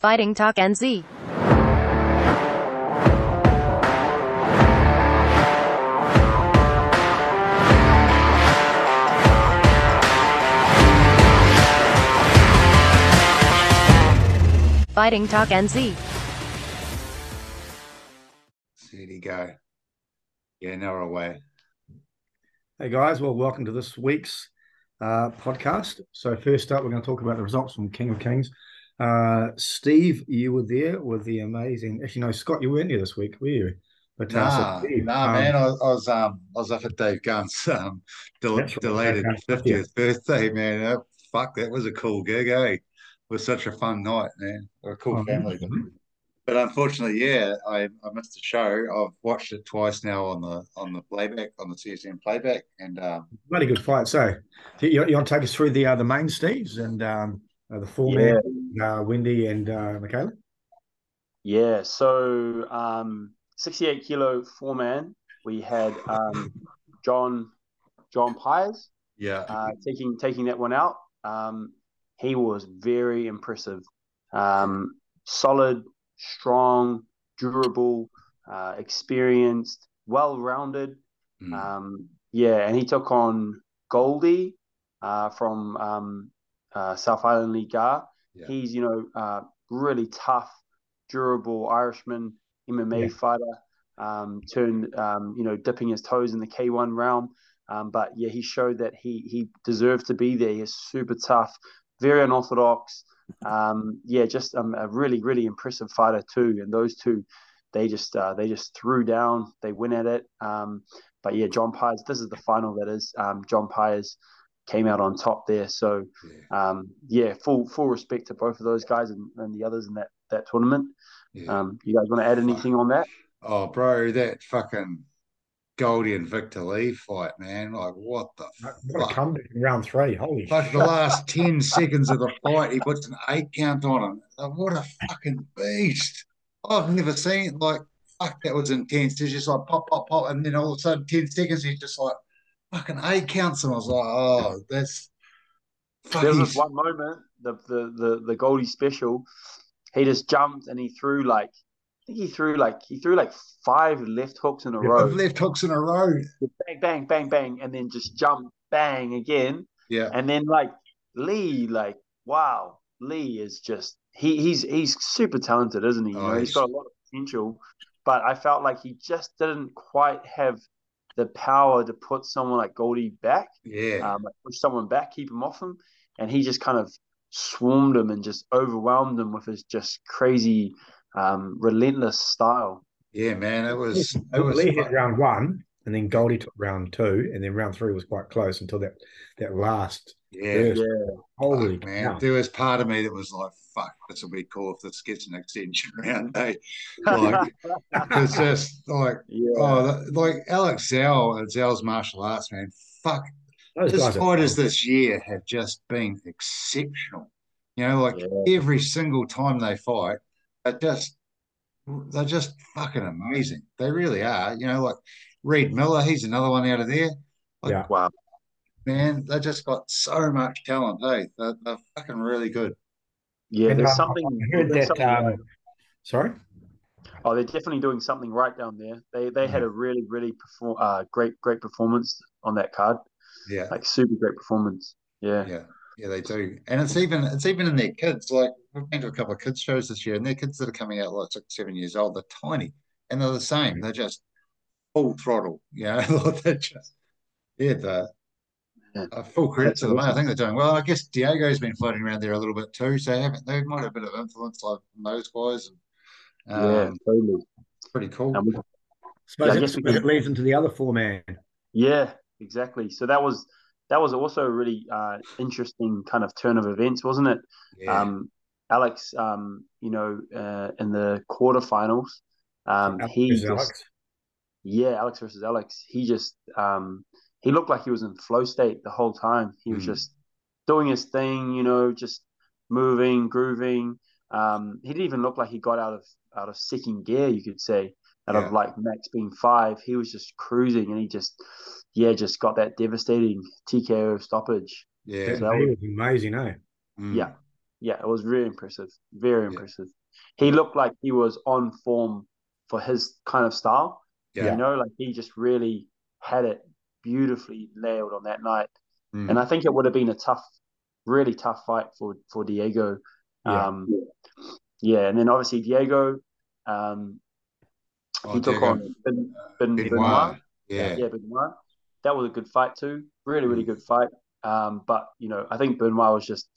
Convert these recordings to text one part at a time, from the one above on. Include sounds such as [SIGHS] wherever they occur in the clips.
Fighting Talk NZ. Fighting Talk NZ. There you go. Yeah, now we're away. Hey guys, well, welcome to this week's uh, podcast. So, first up, we're going to talk about the results from King of Kings. Uh, Steve, you were there with the amazing. Actually, no, Scott, you weren't here this week, were you? But nah, Steve, nah, um, man, I, I, was um, I was up at Dave Gunn's [LAUGHS] um, del- delated fiftieth birthday, man. Uh, fuck, that was a cool gig, eh? It was such a fun night, man. We're a cool oh, family. But unfortunately, yeah, I, I missed the show. I've watched it twice now on the on the playback on the CSN playback, and um, bloody good fight. So, you, you want to take us through the uh, the main Steves and um, the four yeah. man, uh, Wendy and uh, Michaela? Yeah. So, um, 68 kilo four man, we had um, John John Pies. Yeah. Uh, taking taking that one out. Um, he was very impressive. Um, solid, strong, durable, uh, experienced, well rounded. Mm. Um, yeah, and he took on Goldie uh, from um, uh, South Island League. Yeah. He's, you know, uh, really tough, durable Irishman, MMA yeah. fighter, um, turned, um, you know, dipping his toes in the K1 realm. Um, but yeah, he showed that he he deserved to be there. He's super tough, very unorthodox. Um, yeah, just um, a really, really impressive fighter too. And those two, they just uh, they just threw down. They win at it. Um, but yeah, John Pies. This is the final. That is. Um, John Pies came out on top there. So yeah. Um, yeah, full full respect to both of those guys and, and the others in that that tournament. Yeah. Um, you guys want to add anything on that? Oh, bro, that fucking Goldie and Victor Lee fight, man. Like, what the what fuck? a comeback in round three. Holy Like the last [LAUGHS] 10 seconds of the fight, he puts an eight count on him. Like, what a fucking beast. I've never seen, like, fuck, that was intense. He's just like pop, pop, pop. And then all of a sudden, 10 seconds, he's just like, fucking eight counts. And I was like, oh, that's. There was one moment, the, the, the, the Goldie special, he just jumped and he threw like I think he threw like he threw like five left hooks in a row. Left hooks in a row. Bang, bang, bang, bang, and then just jump, bang again. Yeah. And then like Lee, like wow, Lee is just he he's he's super talented, isn't he? You oh, know, he's got a lot of potential, but I felt like he just didn't quite have the power to put someone like Goldie back. Yeah. Um, like push someone back, keep him off him, and he just kind of swarmed him and just overwhelmed him with his just crazy um, relentless style. Yeah, man, it was. It was Lee hit round one, and then Goldie took round two, and then round three was quite close until that that last. Yeah, yeah. Holy fuck, man! Cow. There was part of me that was like, "Fuck, this will be cool if this gets an extension [LAUGHS] round." Eh? Like, [LAUGHS] it's just like, yeah. oh, like Alex Zhao and Zhao's martial arts, man. Fuck, Those his fighters this year have just been exceptional. You know, like yeah. every single time they fight, are just they're just fucking amazing. They really are. You know, like Reed Miller, he's another one out of there. Like, yeah. Wow. Man, they just got so much talent. Hey, they're, they're fucking really good. Yeah, and, there's uh, something. I heard that. Something um, sorry. Oh, they're definitely doing something right down there. They they had a really really perform uh, great great performance on that card. Yeah, like super great performance. Yeah, yeah. Yeah, they do, and it's even it's even in their kids. Like we've been to a couple of kids shows this year, and their kids that are coming out like six, seven years old, they're tiny, and they're the same. They're just full throttle. You know, [LAUGHS] they're just yeah, the uh, full credit to them. I think they're doing well. I guess Diego's been floating around there a little bit too, so they haven't they might have a bit of influence like those guys. And, um, yeah, totally. It's pretty cool. Um, suppose yeah, it, it leads into the other four man. Yeah, exactly. So that was that was also a really uh, interesting kind of turn of events, wasn't it? Yeah. Um, Alex, um, you know, uh, in the quarterfinals, um, he just, Alex. yeah, Alex versus Alex. He just um, he looked like he was in flow state the whole time. He was mm. just doing his thing, you know, just moving, grooving. Um, he didn't even look like he got out of out of second gear, you could say, out yeah. of like max being five. He was just cruising, and he just yeah, just got that devastating TKO stoppage. Yeah, so that was, was amazing, eh? Mm. Yeah, yeah, it was really impressive. Very impressive. Yeah. He looked like he was on form for his kind of style. Yeah. You know, like he just really had it beautifully nailed on that night. Mm. And I think it would have been a tough, really tough fight for for Diego. Yeah. Um, yeah, and then obviously Diego, um, oh, he took on ben, ben, Benoit. Benoit. Yeah, yeah, Benoit. That was a good fight too. Really, really mm. good fight. Um, but you know, I think Benoit was just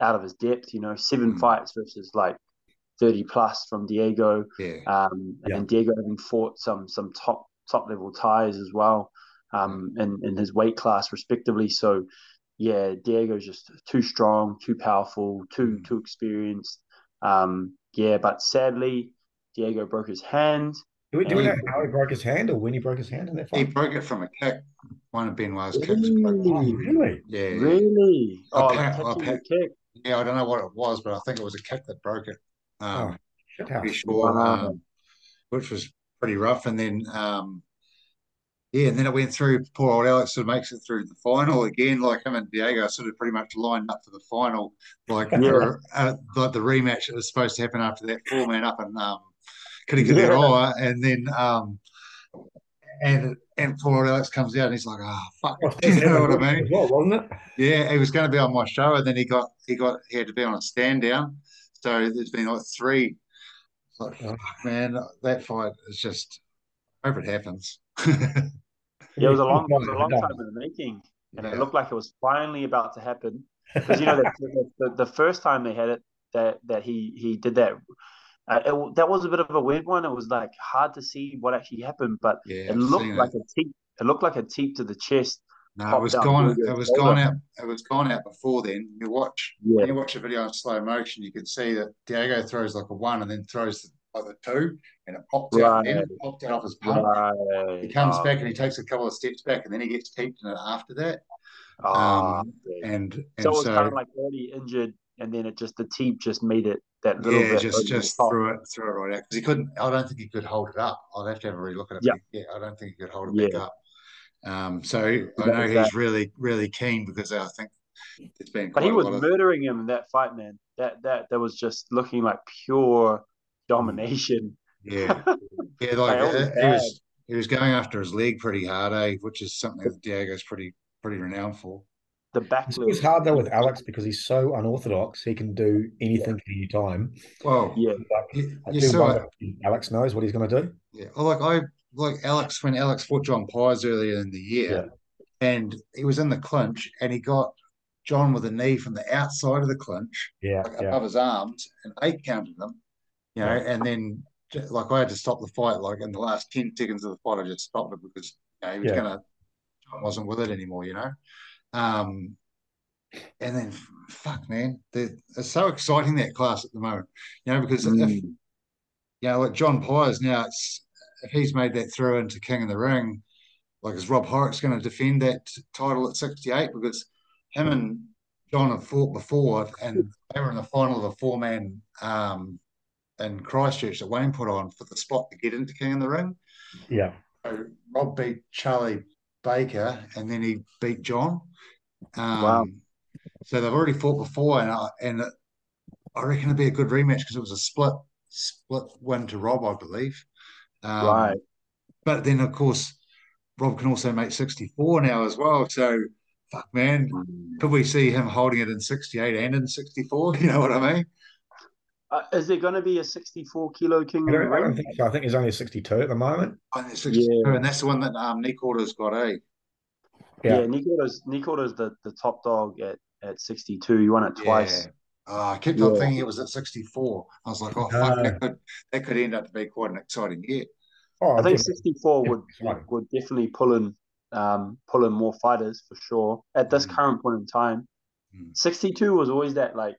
out of his depth. You know, seven mm. fights versus like thirty plus from Diego. Yeah. Um, and yeah. Diego having fought some some top top level ties as well, um, in in his weight class respectively. So, yeah, Diego's just too strong, too powerful, too mm. too experienced. Um, yeah, but sadly, Diego broke his hand. Do we, do we know how he broke his hand or when he broke his hand in that fight? He broke it from a kick. One of Benoit's really? kicks. Oh, really? Yeah. Really? Oh, kick. Yeah, I don't know what it was, but I think it was a kick that broke it. Um, oh, pretty sure, um, which was pretty rough. And then, um, yeah, and then it went through. Poor old Alex sort of makes it through the final again. Like him and Diego sort of pretty much lined up for the final, like yeah. for, uh, like the rematch that was supposed to happen after that four man up in um, Kirikiriroa, yeah. and then um, and and poor old Alex comes out and he's like, "Oh fuck," [LAUGHS] you know what I mean? Well, wasn't it? Yeah, he was going to be on my show, and then he got he got he had to be on a stand down. So there's been like three. Like, oh. man, that fight is just. I hope it happens. [LAUGHS] yeah, it was a long, it was a long time in the making, and yeah. it looked like it was finally about to happen. [LAUGHS] Because you know, the, the, the, first time they had it, that that he he did that uh, it, that was a bit of a weird one. It was like hard to see what actually happened, but yeah, it looked like it. a teep. It looked like a teep to the chest. No, it was gone. It was gone out. It was gone out before then. You watch. Yeah. When you watch a video in slow motion, you can see that Diego throws like a one and then throws the, two, and it popped right. out. And it popped out off his pump. Right. He comes oh. back and he takes a couple of steps back, and then he gets teeped in it after that. Oh, um, and, and so it was so, kind of like already injured, and then it just the teep just made it that little yeah, bit. just just threw it threw it right out because he couldn't. I don't think he could hold it up. I'd have to have a relook at it. Yeah, yeah I don't think he could hold it yeah. back up. Um, so I know he's really really keen because I think it's been. But he was murdering him in that fight, man. That that that was just looking like pure domination. Yeah, yeah, [LAUGHS] like was he was he was going after his leg pretty hard, eh? Which is something that Diego's pretty pretty renowned for the back. It's hard though with Alex because he's so unorthodox. He can do anything yeah. any time. Well, yeah, you, you saw Alex knows what he's going to do. Yeah, well, like I like Alex when Alex fought John Pyes earlier in the year, yeah. and he was in the clinch, and he got John with a knee from the outside of the clinch, yeah, like yeah. above his arms, and eight counted them. You know, and then like I had to stop the fight. Like in the last ten seconds of the fight, I just stopped it because you know, he was gonna John wasn't with it anymore. You know. Um, and then, fuck, man, they're, so exciting that class at the moment. You know, because mm. if you know, like John Pyes now, it's if he's made that throw into King of the Ring, like is Rob Horrocks going to defend that title at 68? Because him and John have fought before, and they were in the final of a four man um, in Christchurch that Wayne put on for the spot to get into King of the Ring. Yeah. So Rob beat Charlie Baker, and then he beat John. Um, wow. So they've already fought before, and I, and I reckon it'd be a good rematch because it was a split split win to Rob, I believe. Um, right. But then, of course, Rob can also make 64 now as well. So, fuck, man, mm. could we see him holding it in 68 and in 64? [LAUGHS] You know what I mean? Uh, is there going to be a 64 kilo king? I don't, I don't think so. I think he's only 62 at the moment. Oh, 62, yeah. and that's the one that um, Nick Order's got, eh? Yeah, yeah Nick Order's, Nick Order's the, the top dog at, at 62. You won it twice. Yeah. Oh, I kept yeah. on thinking it was at 64. I was like, oh, fuck, that, could, that could end up to be quite an exciting year. Oh, I, think 64 would, would, would definitely pull in um, pull in more fighters for sure at this mm. current point in time. Mm. 62 was always that like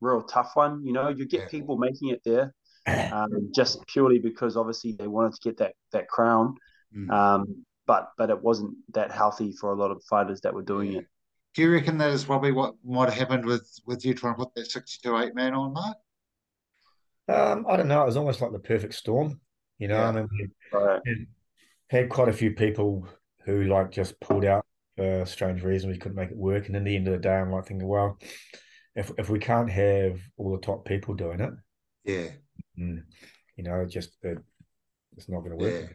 real tough one. You know, you get yeah. people making it there [COUGHS] um, just purely because obviously they wanted to get that that crown. Mm. Um, but but it wasn't that healthy for a lot of fighters that were doing yeah. it. Do you reckon that is probably what might have happened with with you trying to put that sixty-two eight man on, Mark? Um, I don't know. It was almost like the perfect storm. You know, yeah. I mean, we right. had quite a few people who like just pulled out for strange reasons. We couldn't make it work, and in the end of the day, I'm like thinking, well, if if we can't have all the top people doing it, yeah, mm, you know, just it, it's not going to work. Yeah.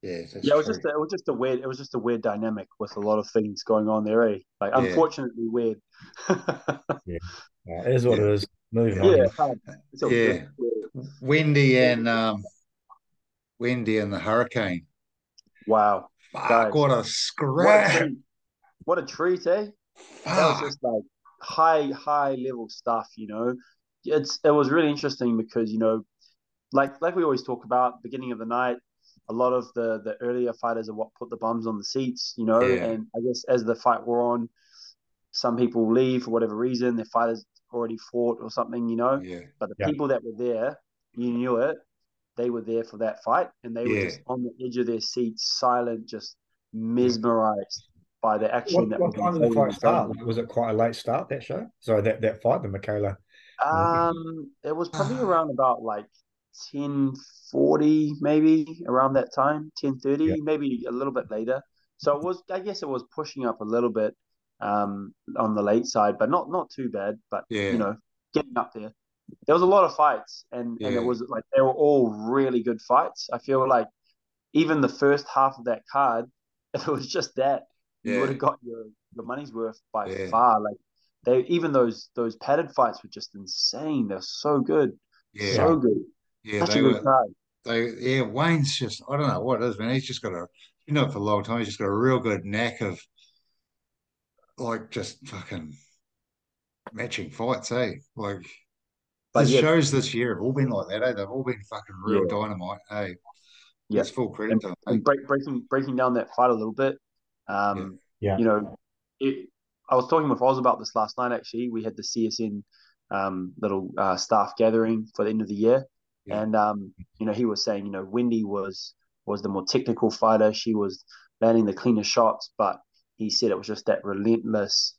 Yeah, yeah, it was true. just a, it was just a weird it was just a weird dynamic with a lot of things going on there, eh? Like yeah. unfortunately weird. [LAUGHS] yeah. yeah, it is what yeah. it is. Moving yeah, on. yeah. Wendy and um, Wendy and the Hurricane. Wow, Fuck, what a scratch! What a treat, eh? Fuck. That was just like high, high level stuff. You know, it's it was really interesting because you know, like like we always talk about, beginning of the night, a lot of the the earlier fighters are what put the bums on the seats, you know. Yeah. And I guess as the fight wore on, some people leave for whatever reason. Their fighters already fought or something, you know. Yeah. But the yeah. people that were there, you knew it. They were there for that fight, and they were just on the edge of their seats, silent, just mesmerized by the action. What, that what time did the fight start? Was it quite a late start that show? Sorry, that that fight, the Michaela. Um, it was probably [SIGHS] around about like ten forty, maybe around that time, ten thirty, yeah. maybe a little bit later. So it was, I guess, it was pushing up a little bit um, on the late side, but not not too bad. But yeah. you know, getting up there. There was a lot of fights, and yeah. and it was like they were all really good fights. I feel like even the first half of that card, [LAUGHS] if it was just that, you would have got your your money's worth by far. Like they even those those padded fights were just insane. They're so good, so good. Yeah, Such they were. They yeah, Wayne's just I don't know what it is, man. He's just got a you know for a long time. He's just got a real good knack of like just fucking matching fights, eh? Like but the yeah, shows this year have all been like that, eh? They've all been fucking real yeah. dynamite, eh? Yeah, it's full credit and, to them. And break, breaking breaking down that fight a little bit. Um, yeah. yeah. you know, it, I was talking with Oz about this last night. Actually, we had the CSN um, little uh, staff gathering for the end of the year, yeah. and um, you know, he was saying, you know, Wendy was was the more technical fighter. She was landing the cleaner shots, but he said it was just that relentless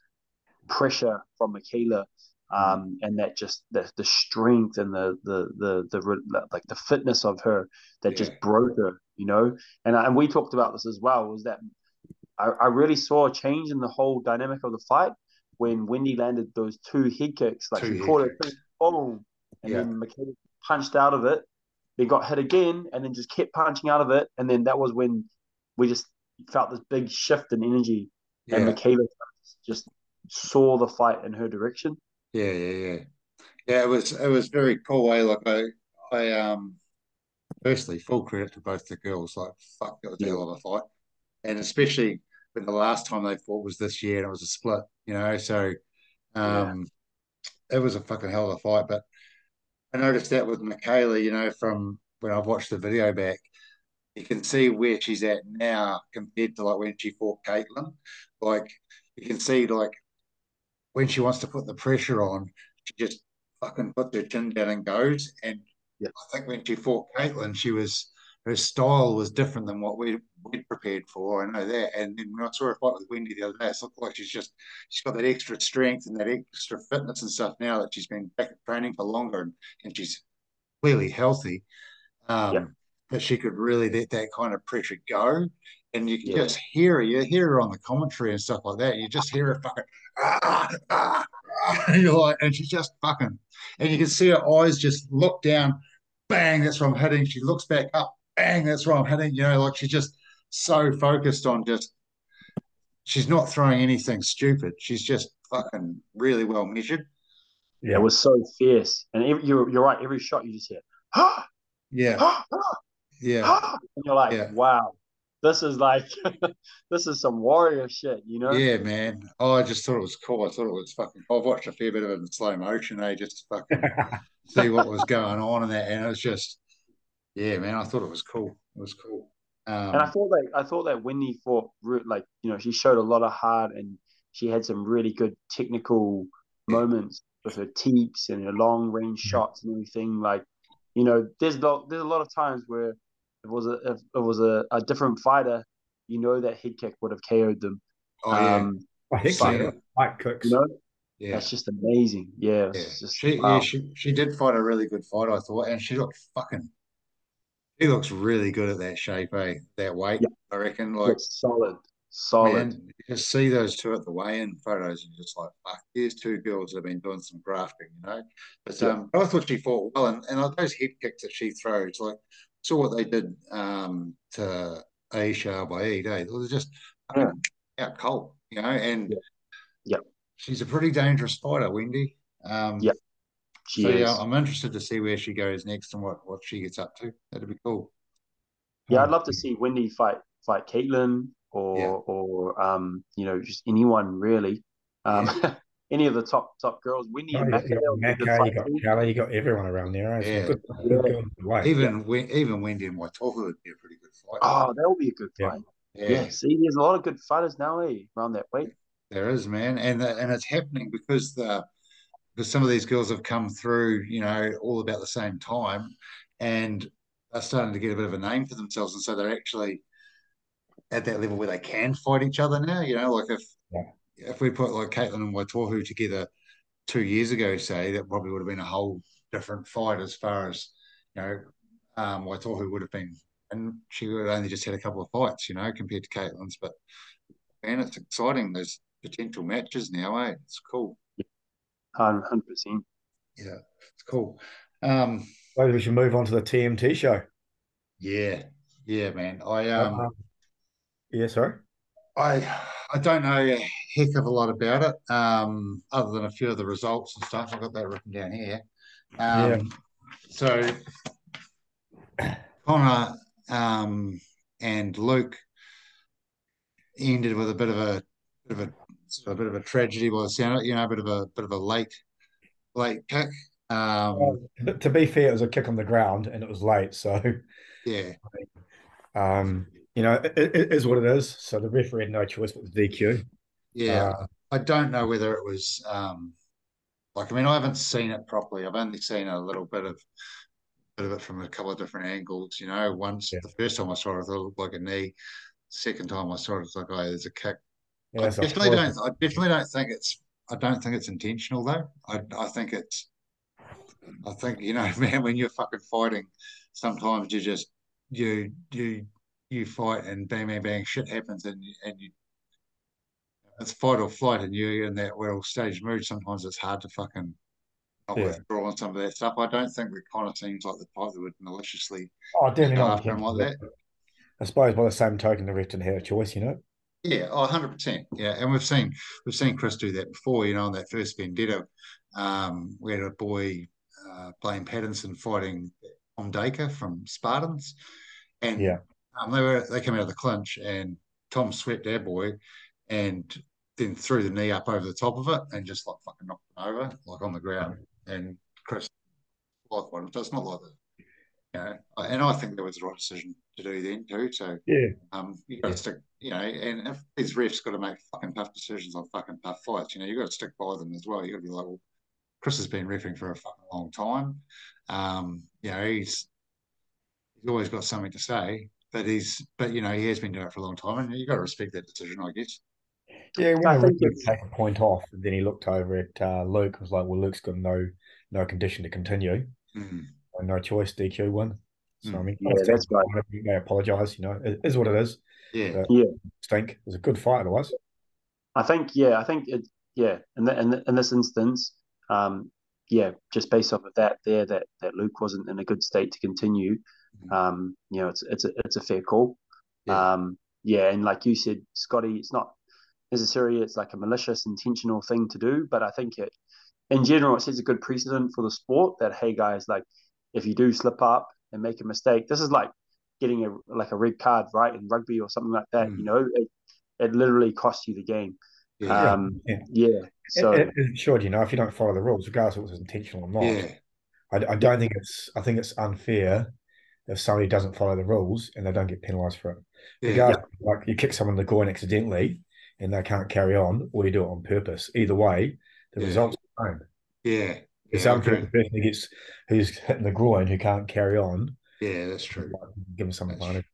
pressure from Mikaela um, and that just the, the strength and the, the the the like the fitness of her that yeah. just broke her, you know. And and we talked about this as well. Was that I, I really saw a change in the whole dynamic of the fight when Wendy landed those two head kicks. Like two she caught it, boom, and yeah. then Mikaela punched out of it. They got hit again, and then just kept punching out of it. And then that was when we just felt this big shift in energy, yeah. and Mikaela just saw the fight in her direction. Yeah, yeah, yeah, yeah. It was it was very cool. Eh? Like I, I um, firstly, full credit to both the girls. Like fuck, it was a hell of a fight, and especially when the last time they fought was this year, and it was a split. You know, so um, yeah. it was a fucking hell of a fight. But I noticed that with Mikaela, you know, from when I've watched the video back, you can see where she's at now compared to like when she fought Katlyn. Like you can see like when she wants to put the pressure on, she just fucking puts her chin down and goes. And I think when she fought Katlyn, she was her style was different than what we we prepared for. I know that. And then when I saw her fight with Wendy the other day, it looked like she's just she's got that extra strength and that extra fitness and stuff now that she's been back at training for longer and, and she's clearly healthy. Um, yeah. That she could really let that kind of pressure go. And you can yeah. just hear her. You hear her on the commentary and stuff like that. You just hear her fucking, ah, ah, ah. And [LAUGHS] you're like, and she's just fucking, and you can see her eyes just look down, bang, that's where I'm hitting. She looks back up, bang, that's where I'm hitting. You know, like she's just so focused on just she's not throwing anything stupid. She's just fucking really well measured. Yeah, it was so fierce, and every, you're you're right. Every shot you just hear, ah, yeah, ah, yeah, and you're like, yeah. wow, this is like [LAUGHS] this is some warrior shit, you know? Yeah, man. Oh, I just thought it was cool. I thought it was fucking. I've watched a fair bit of it in slow motion, eh, just to fucking [LAUGHS] see what was going on in that, and it was just, yeah, man. I thought it was cool. It was cool. Um, and I thought that I thought that Wendy fought like you know she showed a lot of heart and she had some really good technical moments with her teeps and her long range shots and everything. Like you know, there's there's a lot of times where it was a if it was a, a different fighter, you know that head kick would have KO'd them. Oh yeah, um, I think so. Like cooks. You know? Yeah, that's just amazing. Yeah, yeah. Just, she wow. yeah she she did fight a really good fight, I thought, and she looked fucking he looks really good at that shape, eh? That weight, I reckon. Like solid. solid. Man, you just see those two at the weigh-in photos, and you're just like, fuck, here's two girls that have been doing some grafting, you know. But um, I thought she fought well, and, and those head kicks that she throws, like saw what they did um, to Aisha Abaid, eh? It was just yeah, yeah cold, you know, and yeah. she's a pretty dangerous fighter, Wendy. Um, yeah. She so is. yeah, I'm interested to see where she goes next and what, what she gets up to. That'd be cool. Yeah, I'd love to see Wendy fight fight Caitlin or yeah. or um, you know just anyone really. Um, yeah. [LAUGHS] any of the top top girls. Wendy oh, and Macca, you got, you got Kelly, you got everyone around there. Eh? Yeah. Good, good yeah. even even Wendy and Waitohu would be a pretty good fight. Oh, that will be a good fight. Yeah. yeah. See, there's a lot of good fighters now, eh, around that weight. There is, man, and and it's happening because the because some of these girls have come through, you know, all about the same time, and they're starting to get a bit of a name for themselves, and so they're actually at that level where they can fight each other now. You know, like if yeah. if we put like Caitlin and Waitohu together two years ago, say that probably would have been a whole different fight as far as you know. Um, Waitohu would have been, and she would have only just had a couple of fights, you know, compared to Caitlin's. But man, it's exciting. There's potential matches now, eh? It's cool. Hundred percent. Yeah, it's cool. Um, Maybe we should move on to the TMT show. Yeah, yeah, man. I um, uh, yeah, sorry. I I don't know a heck of a lot about it, um, other than a few of the results and stuff. I've got that written down here. Um, yeah. So Connor um, and Luke ended with a bit of a bit of a of a bit of a tragedy by the sound you know, a bit of a bit of a late late kick. Um, to be fair, it was a kick on the ground and it was late, so yeah. Um, you know, it, it is what it is. So the referee had no choice but the DQ. Yeah, uh, I don't know whether it was um, like I mean I haven't seen it properly. I've only seen a little bit of bit of it from a couple of different angles. You know, once yeah. the first time I saw it, it looked like a knee. Second time I saw it, it's like, oh, there's a kick. Yeah, I definitely don't. I definitely don't think it's. I don't think it's intentional though. I I think it's. I think you know, [LAUGHS] man, when you're fucking fighting, sometimes you just you you you fight and bang bang bang shit happens and and you it's fight or flight and you're in that well stage mood. Sometimes it's hard to fucking not yeah. withdraw on some of that stuff. I don't think it kind of seems like the type that would maliciously oh definitely not like that. I suppose by the same token, the ref didn't have a choice, you know. Yeah, oh, 100%. Yeah, and we've seen we've seen Chris do that before. You know, on that first vendetta, um, we had a boy uh, playing Patterson, fighting Tom Dacre from Spartans, and yeah, um, they were they came out of the clinch, and Tom swept our boy, and then threw the knee up over the top of it, and just like fucking knocked him over, like on the ground. And Chris, like one, it's not like that. You know, and I think that was the right decision to do then too. So yeah, um, you got to stick, you know, and if these refs got to make fucking tough decisions on fucking tough fights, you know, you got to stick by them as well. You got to be like, well, Chris has been refing for a fucking long time. Um, you know, he's he's always got something to say, but he's but you know he has been doing it for a long time, and you got to respect that decision, I guess. Yeah, when I think take a point off, and then he looked over at uh, Luke. Was like, "Well, Luke's got no no condition to continue, mm. no choice. DQ one." So mm. I mean, yeah, that's right. They apologise. You know, it is what it is. Yeah, but yeah. Stink. It was a good fight, otherwise. I think. Yeah, I think it. Yeah, in the, in, the, in this instance, um, yeah, just based off of that, there that that Luke wasn't in a good state to continue. Mm. Um, you know, it's it's a it's a fair call. Yeah. Um, yeah, and like you said, Scotty, it's not necessarily it's like a malicious, intentional thing to do, but I think it, in general, it sets a good precedent for the sport that hey guys, like if you do slip up and make a mistake, this is like getting a like a red card, right, in rugby or something like that. Mm. You know, it, it literally costs you the game. Yeah, um, yeah. yeah. So it, it, sure, you know, if you don't follow the rules, regardless of it was intentional or not, yeah. I, I don't think it's. I think it's unfair if somebody doesn't follow the rules and they don't get penalised for it. Yeah, regardless, like you kick someone in the groin accidentally, and they can't carry on, or you do it on purpose. Either way, the yeah. results are the same. Yeah. It's yeah, person who gets who's hitting the groin who can't carry on. Yeah, that's true. Give them some advantage.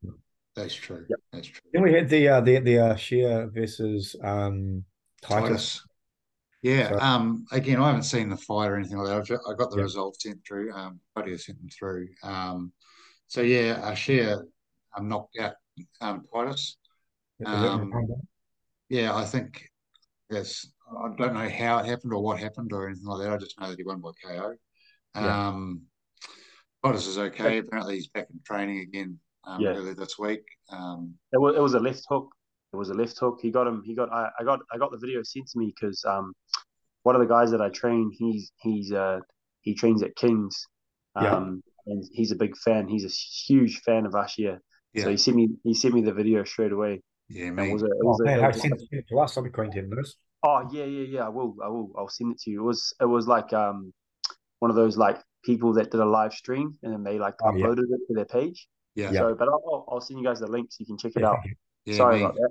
That's true. Yep. That's true. Then we had the uh, the the uh, Shea versus um, Titus. Titus. Yeah. So, um. Again, I haven't seen the fight or anything like that. I've I got the results sent through. Um. Buddy sent them through. Um. So yeah, uh, Shea um, knocked out um Titus. Um, yeah, I think that's I don't know how it happened or what happened or anything like that. I just know that he won by KO. Yeah. Um, Titus is okay. Apparently, he's back in training again um, yeah. earlier this week. Um, it was it was a left hook. It was a left hook. He got him. He got. I, I got. I got the video sent to me because um, one of the guys that I train, he's he's uh he trains at Kings. Um, yeah. and he's a big fan. He's a huge fan of Ashia. Yeah. So he sent me he sent me the video straight away. Yeah, man. Was a, it was oh, a, man, I've sent it to us. I'll be acquainted with this. Oh yeah, yeah, yeah. I will. I will. I'll send it to you. It was it was like um one of those like people that did a live stream and then they like oh, uploaded yeah. it to their page. Yeah. So, but I'll, I'll send you guys the link so you can check it out. [LAUGHS] Yeah, Sorry about that.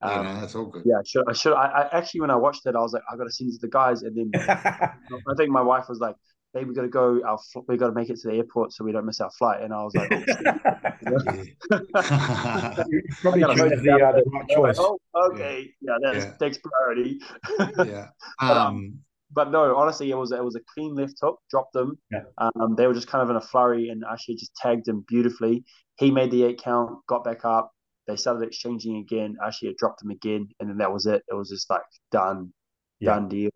Um, yeah, no, that's all good. Yeah, I should. I should. I, I, actually, when I watched it, I was like, I got to send it to the guys, and then [LAUGHS] I think my wife was like, "Hey, we got to go. Our we got to make it to the airport so we don't miss our flight." And I was like, oh, [LAUGHS] "Probably [LAUGHS] the, uh, the right choice." Oh, okay, yeah, yeah that's yeah. takes priority. [LAUGHS] yeah. Um, but, um, but no, honestly, it was it was a clean left hook, dropped them. Yeah. Um, they were just kind of in a flurry, and actually just tagged him beautifully. He made the eight count, got back up. They started exchanging again. Actually, dropped him again, and then that was it. It was just like done, yeah. done deal.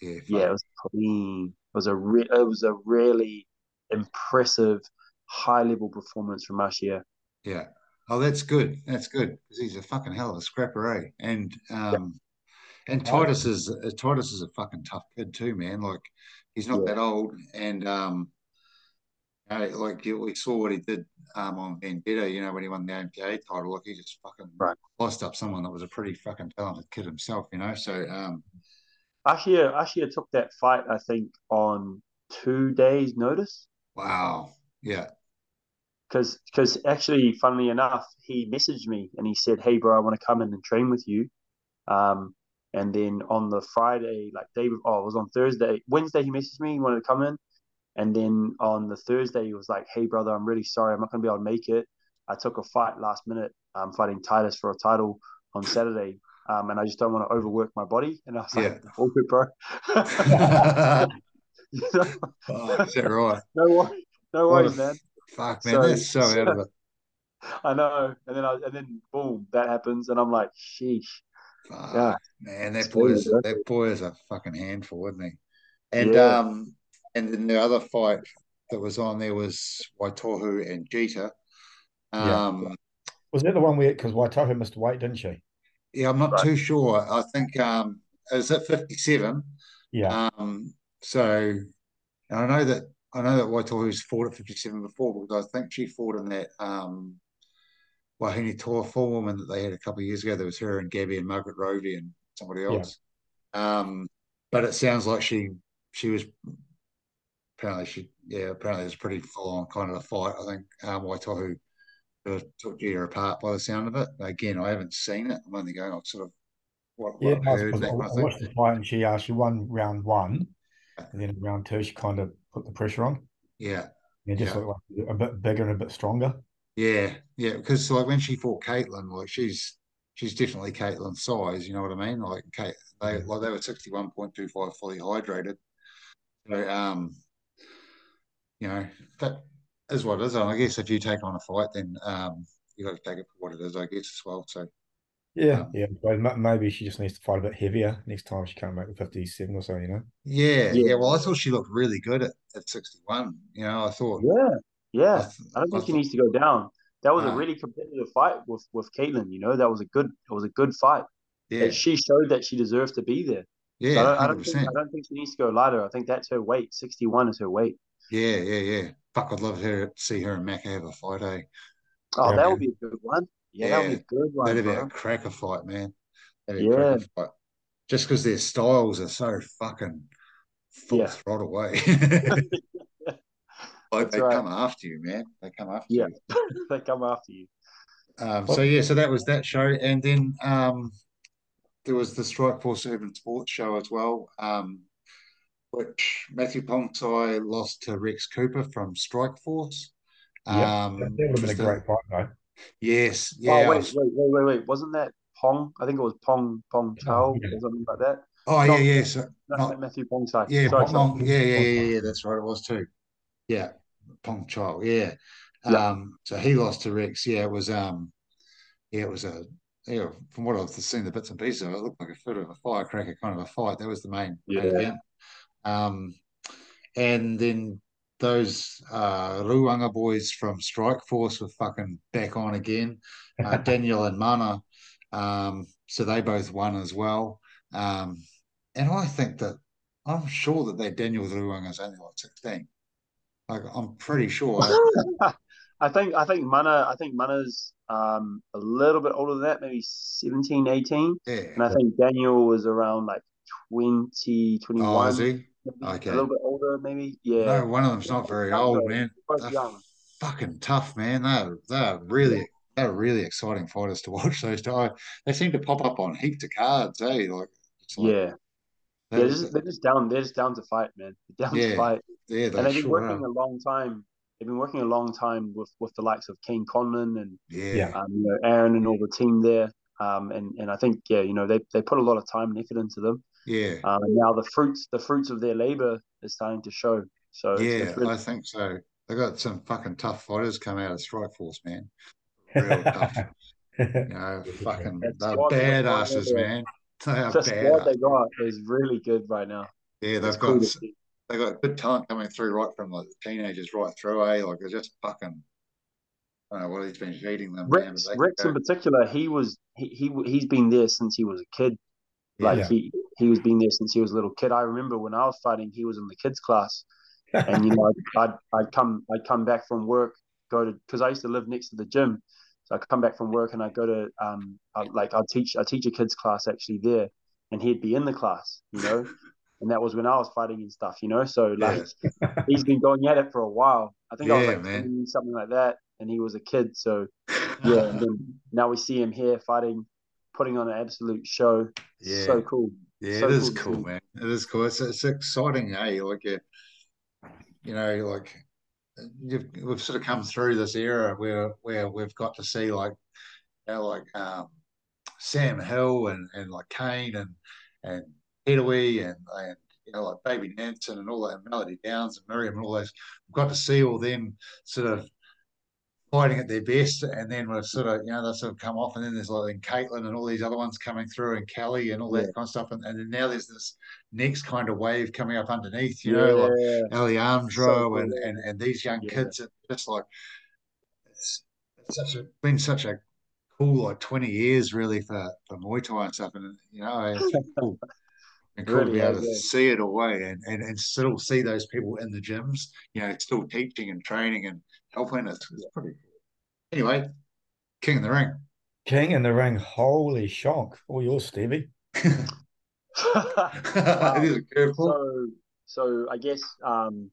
Yeah, yeah, it was clean. It was a re- it was a really impressive, high level performance from Ashia. Yeah. Oh, that's good. That's good because he's a fucking hell of a scrapper, eh? And um, and Titus is uh, Titus is a fucking tough kid too, man. Like he's not yeah. that old, and um, you know, like we saw what he did um, on Vendetta. You know when he won the MPA title, like he just fucking right. lost up someone that was a pretty fucking talented kid himself. You know, so um, Ashia Ashia took that fight, I think, on two days' notice. Wow. Yeah. Because because actually, funnily enough, he messaged me and he said, "Hey, bro, I want to come in and train with you." Um, and then on the Friday, like day, oh, it was on Thursday, Wednesday, he messaged me, he wanted to come in. And then on the Thursday, he was like, "Hey, brother, I'm really sorry, I'm not gonna be able to make it. I took a fight last minute, I'm fighting Titus for a title on Saturday, um, and I just don't want to overwork my body." And I was like, "All good, bro." [LAUGHS] [LAUGHS] you know? oh, is that right? No worries, no worries, man. Fuck, man, so, that's so out of it. [LAUGHS] I know, and then I, and then boom, that happens, and I'm like, sheesh. Fuck, yeah, man, that boy is that boy is a fucking handful, isn't he? And yeah. um, and then the other fight that was on there was Waitohu and Jita. Um, yeah. Was that the one where because Waitohu missed weight, didn't she? Yeah, I'm not right. too sure. I think um, is it 57? Yeah. Um, so I know that I know that Waitohu's fought at 57 before because I think she fought in that um, Wahine Toa full woman that they had a couple of years ago. There was her and Gabby and Margaret Roby and somebody else. Yeah. Um, but it sounds like she she was apparently she yeah apparently it was pretty full on kind of a fight. I think um, Waitohu took Gia apart by the sound of it. Again, I haven't seen it. I'm only going off sort of what, yeah, what I, heard, I, I watched the fight and she uh, she won round one, and then round two she kind of put the pressure on. Yeah, and just yeah. like a bit bigger and a bit stronger. Yeah, yeah, because like when she fought Caitlin, like she's she's definitely Caitlin's size. You know what I mean? Like Kate, they like they were sixty one point two five fully hydrated. So um, you know that is what it is. And I guess if you take on a fight, then um, you got to take it for what it is. I guess as well. So yeah, um, yeah. Maybe she just needs to fight a bit heavier next time. She can't make the fifty-seven or so. You know. Yeah, yeah. yeah well, I thought she looked really good at, at sixty-one. You know, I thought. Yeah, yeah, I, th- I don't think I he needs to go down. That was uh, a really competitive fight with with Caitlin. You know, that was a good it was a good fight. Yeah, she showed that she deserves to be there. Yeah, so I, don't, I, don't think, I don't think she needs to go lighter. I think that's her weight. Sixty one is her weight. Yeah, yeah, yeah. Fuck, I'd love her to see her and Macca have a fight. Eh? Oh, yeah, that would be a good one. Yeah, yeah, that would be a good one. That'd bro. be a cracker fight, man. That'd be yeah. Fight. Just because their styles are so fucking full yeah. throttle away. [LAUGHS] Like they right. come after you, man. They come after yeah. you. [LAUGHS] they come after you. Um, so yeah, so that was that show, and then um, there was the Strikeforce Urban Sports show as well, um, which Matthew Pongsai lost to Rex Cooper from Strikeforce. Yeah, um, that would have been a great fight, though. Yes, yeah. Oh, wait, was... wait, wait, wait, wait! Wasn't that Pong? I think it was Pong Pong oh, yeah. or something like that. Oh yeah, yeah. So, not, Matthew Pongsai. Yeah, sorry, Pong, yeah, yeah, yeah, yeah. That's right. It was too. Yeah. Pong Chao, yeah. Um, so he lost to Rex. Yeah, it was um, yeah, it was a yeah, from what I've seen the bits and pieces of it, it looked like a bit of a firecracker kind of a fight. That was the main, yeah. main event. Um, and then those uh, Ruanga boys from Strike Force were fucking back on again. Uh, [LAUGHS] Daniel and Mana, um, so they both won as well. Um, and I think that I'm sure that that Daniel Ruanga is only like 16. Like I'm pretty sure. [LAUGHS] I think I think Mana I think Mana's um, a little bit older than that, maybe 17, 18. Yeah. And I think Daniel was around like 20, 21. Oh, is he? Okay. A little bit older, maybe. Yeah. No, one of them's not very old, man. Young. Fucking tough, man. They're they're really they're really exciting fighters to [LAUGHS] watch. Those guys, they seem to pop up on heaps of cards, eh? Like, like yeah. They're just, they're just down. They're just down to fight, man. They're down yeah, to fight. Yeah, and they've been sure working are. a long time. They've been working a long time with, with the likes of Kane Conlon and yeah, um, you know, Aaron and all the team there. Um, and and I think yeah, you know, they they put a lot of time and effort into them. Yeah. And now the fruits the fruits of their labor is starting to show. So yeah, really... I think so. They got some fucking tough fighters come out of Strike Force, man. Real tough. [LAUGHS] You know, fucking they're badasses, man. [LAUGHS] They are the squad they got is really good right now. Yeah, they've it's got cool they got good talent coming through right from like the teenagers right through, eh? Like they're just fucking I don't know what he's been feeding them. Rex, Rex in particular, he was he, he he's been there since he was a kid. Like yeah. he he was been there since he was a little kid. I remember when I was fighting, he was in the kids class, and you know I'd, [LAUGHS] I'd, I'd come I'd come back from work, go to because I used to live next to the gym, so I come back from work and I go to um I, like I teach I teach a kids class actually there, and he'd be in the class, you know, and that was when I was fighting and stuff, you know. So like yeah. [LAUGHS] he's been going at it for a while. I think yeah, I was like something like that, and he was a kid. So [LAUGHS] yeah, and then now we see him here fighting, putting on an absolute show. Yeah, so cool. Yeah, so it is cool, cool man. It is cool. It's it's exciting, eh? Like you, you know, like you've, we've sort of come through this era where where we've got to see like, you know, like um, Sam Hill and and like Kane and and Italy and, and you know, like Baby Nansen and all that, and Melody Downs and Miriam and all those. We've got to see all them sort of fighting at their best, and then we've sort of, you know, they sort of come off, and then there's like then Caitlin and all these other ones coming through, and Kelly and all that yeah. kind of stuff, and, and then now there's this next kind of wave coming up underneath, you yeah. know, like Alejandro so cool. and, and and these young yeah. kids, just like it's, it's such a been such a cool like 20 years really for for Muay Thai and stuff, and you know, [LAUGHS] it's cool and cool really to be able to see it away and, and, and still see those people in the gyms, you know, still teaching and training and helping. It's, it's pretty cool. Anyway, King in the Ring. King in the Ring. Holy shock. All yours, Stevie. [LAUGHS] [LAUGHS] um, so, so I guess, um,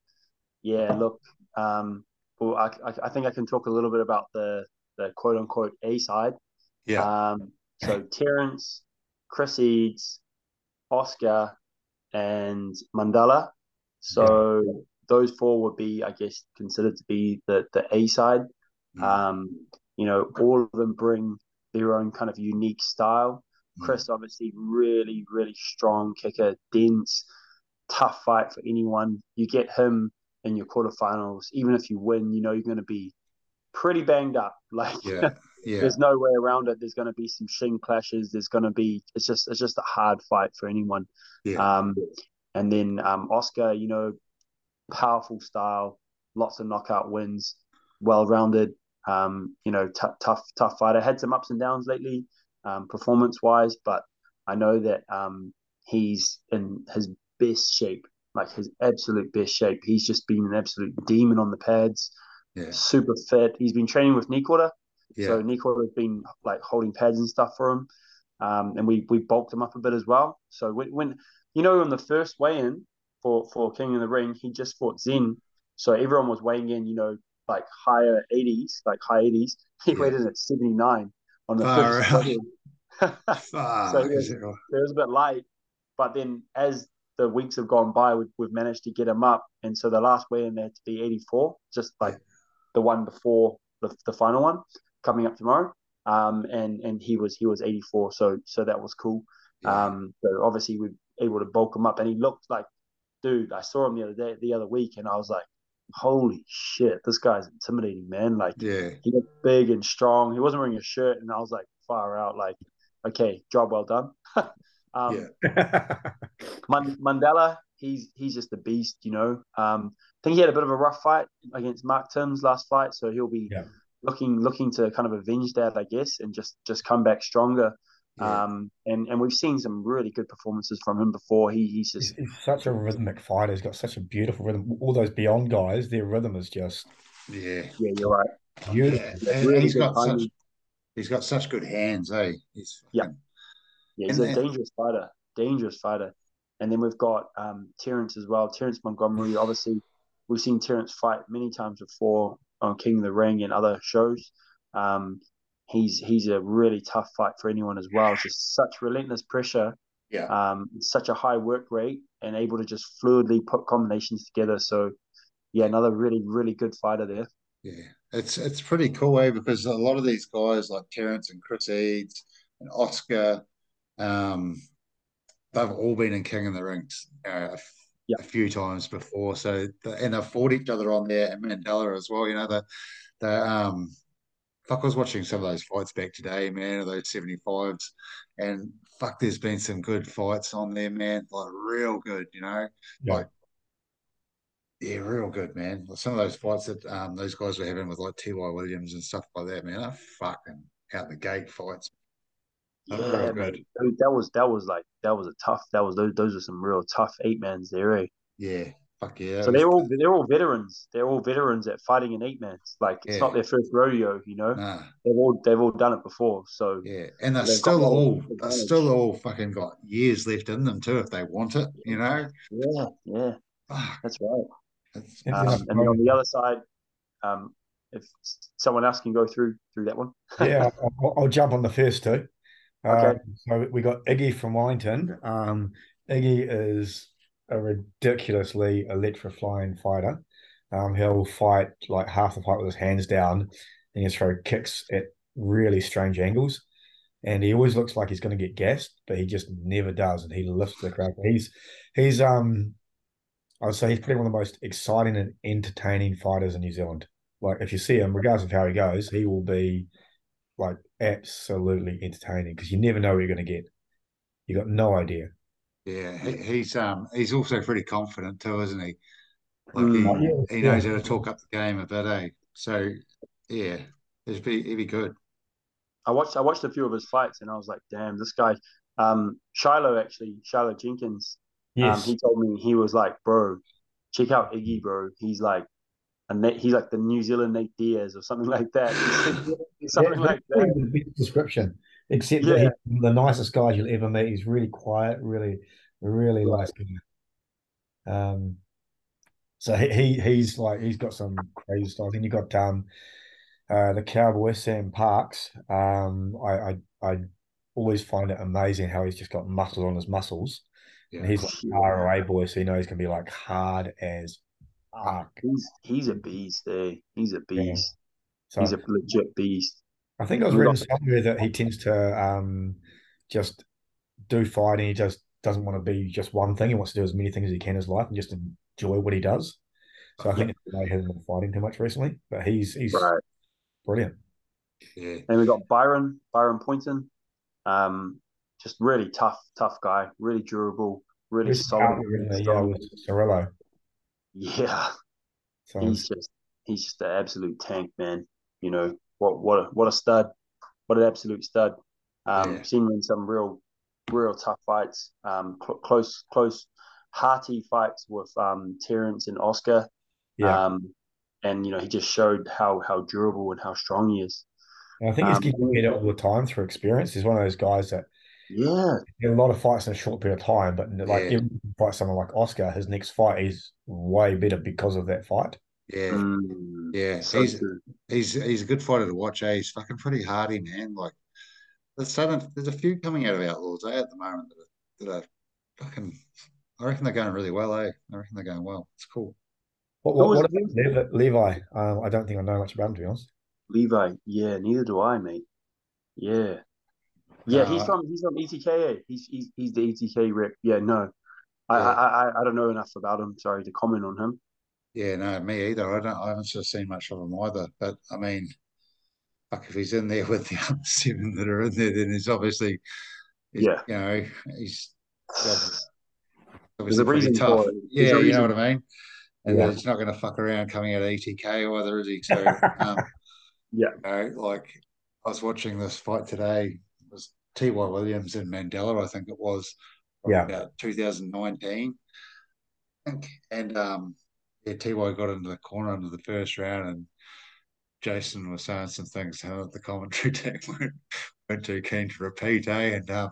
yeah, look, um, well, I, I think I can talk a little bit about the, the quote unquote A side. Yeah. Um, so Terence, Chris Eads, Oscar, and Mandela. So yeah. Those four would be, I guess, considered to be the the A side. Mm. Um, you know, all of them bring their own kind of unique style. Mm. Chris, obviously, really, really strong kicker, dense, tough fight for anyone. You get him in your quarterfinals, even if you win, you know you're going to be pretty banged up. [LAUGHS] Like, yeah. [LAUGHS] Yeah. There's no way around it. There's going to be some shin clashes. There's going to be. It's just. It's just a hard fight for anyone. Yeah. Um, and then um, Oscar, you know, powerful style, lots of knockout wins, well rounded. Um, you know, t- tough, tough fighter. Had some ups and downs lately, um, performance wise, but I know that um, he's in his best shape, like his absolute best shape. He's just been an absolute demon on the pads. Yeah. Super fit. He's been training with Nikora yeah. So Nico has been like holding pads and stuff for him, um, and we we bulked him up a bit as well. So when, when you know on the first weigh-in for for King in the Ring, he just fought Zen, so everyone was weighing in, you know, like higher 80s, like high 80s. He yeah. weighed in at 79 on the Far first [LAUGHS] so it was, it was a bit light, but then as the weeks have gone by, we've, we've managed to get him up, and so the last weigh-in had to be 84, just like yeah. the one before the, the final one coming up tomorrow. Um, and and he was he was 84, so so that was cool. Yeah. Um, so obviously we were able to bulk him up, and he looked like, dude. I saw him the other day, the other week, and I was like, holy shit, this guy's intimidating, man. Like, yeah, he looked big and strong. He wasn't wearing a shirt, and I was like, far out. Like, okay, job well done. [LAUGHS] um, yeah. [LAUGHS] Mandela, he's he's just a beast, you know. Um, I think he had a bit of a rough fight against Mark Timms last fight, so he'll be yeah. looking looking to kind of avenge that, I guess, and just just come back stronger. Yeah. Um, and and we've seen some really good performances from him before. He he's just he's, he's such a rhythmic fighter. He's got such a beautiful rhythm. All those beyond guys, their rhythm is just yeah, yeah, you're right. Yeah, and, really he's got such he's got such good hands, eh? He's yeah, yeah, he's and a dangerous fighter, dangerous fighter. And then we've got um, Terence as well. Terence Montgomery, obviously, we've seen Terence fight many times before on King of the Ring and other shows. Um, he's he's a really tough fight for anyone as well. It's just such relentless pressure. Yeah. Um, such a high work rate and able to just fluidly put combinations together. So, yeah, another really really good fighter there. Yeah, it's it's pretty cool, eh? Because a lot of these guys like Terence and Chris Eads and Oscar, um, they've all been in King of the Rings uh, a few times before. So and they've fought each other on there and Mandela as well. You know the the um fuck, I was watching some of those fights back today, man, of those 75s. And fuck, there's been some good fights on there, man. Like, real good, you know? Yeah. Like, yeah, real good, man. Some of those fights that um, those guys were having with like T.Y. Williams and stuff like that, man, they're fucking out the gate fights. Yeah, man. that was that was like that was a tough. That was those those are some real tough eight mans there, eh? Yeah, Fuck yeah. So they're all they're all veterans. They're all veterans at fighting in eight mans. Like it's yeah. not their first rodeo, you know. Nah. They've all they've all done it before. So yeah, and they're still all they're still all fucking got years left in them too if they want it, you know. Yeah, yeah, Fuck. that's right. That's, um, and then on the other side, um, if someone else can go through through that one. [LAUGHS] yeah, I'll, I'll, jump on the first two. Okay. Um, so we got Iggy from Wellington. Um, Iggy is a ridiculously electrifying fighter. Um, he'll fight like half the fight with his hands down, and he'll throw kicks at really strange angles. And he always looks like he's going to get gassed, but he just never does, and he lifts the crowd. He's he's um, I would say he's probably one of the most exciting and entertaining fighters in New Zealand. Like if you see him, regardless of how he goes, he will be like absolutely entertaining because you never know what you're going to get. You got no idea. Yeah, he, he's um he's also pretty confident too, isn't he? Like he, mm, he knows how to talk up the game a bit, eh? So yeah, he'd be he'd be good. I watched I watched a few of his fights and I was like, damn, this guy. Um, Shiloh actually, Shiloh Jenkins. Um, yes. Um, he told me he was like, bro, check out Iggy, bro. He's like, and he's like the New Zealand Nate Diaz or something like that. [LAUGHS] something yeah, like that. Description. Except yeah. that he's the nicest guy you'll ever meet. He's really quiet, really, really right. nice guy. Um, so he, he he's like he's got some crazy stuff. Then you got um uh the cowboy Sam Parks. Um I I, I always find it amazing how he's just got muscles on his muscles. Yeah. And he's like ROA boy, so you know he's gonna be like hard as fuck. He's he's a beast, eh? He's a beast. Yeah. So, he's a legit beast. I think I was reading somewhere that he tends to um, just do fighting. He just doesn't want to be just one thing. He wants to do as many things as he can in his life and just enjoy what he does. So I think yeah. he hasn't been fighting too much recently, but he's he's right. brilliant. Yeah. And we got Byron Byron Poynton, um, just really tough tough guy, really durable, really solid. yeah, with Cirillo. Yeah, so, he's just he's just an absolute tank, man. You know, what what a, what a stud, what an absolute stud. Um, yeah. Seen him in some real real tough fights, um, cl- close close hearty fights with um, Terence and Oscar. Yeah. Um, and you know he just showed how how durable and how strong he is. And I think he's um, getting better all the time through experience. He's one of those guys that yeah, a lot of fights in a short period of time. But like yeah. even fight someone like Oscar, his next fight is way better because of that fight. Yeah, mm, yeah, so he's good. he's he's a good fighter to watch. Eh? He's fucking pretty hardy, man. Like there's some, there's a few coming out of Outlaws eh, at the moment that are, that are fucking. I reckon they're going really well. Eh? I reckon they're going well. It's cool. What, what, what about Levi? Um, I don't think I know much about him to be honest. Levi, yeah, neither do I, mate. Yeah, yeah, uh, he's from he's from ETK. He's he's he's the ETK rep. Yeah, no, I, yeah. I, I I don't know enough about him. Sorry to comment on him. Yeah, no, me either. I don't. I haven't sort of seen much of him either. But I mean, fuck, if he's in there [LAUGHS] with the other seven that are in there, then he's obviously, he's, yeah, you know, he's obviously pretty tough. Yeah, you know what I mean. And yeah. he's not going to fuck around coming out of ETK either, is he? So, [LAUGHS] um, yeah, you know, like I was watching this fight today. It was T. Y. Williams and Mandela, I think it was. Yeah, about 2019. And um, yeah, Ty got into the corner into the first round, and Jason was saying some things and the commentary [LAUGHS] team weren't, weren't too keen to repeat, eh? And um,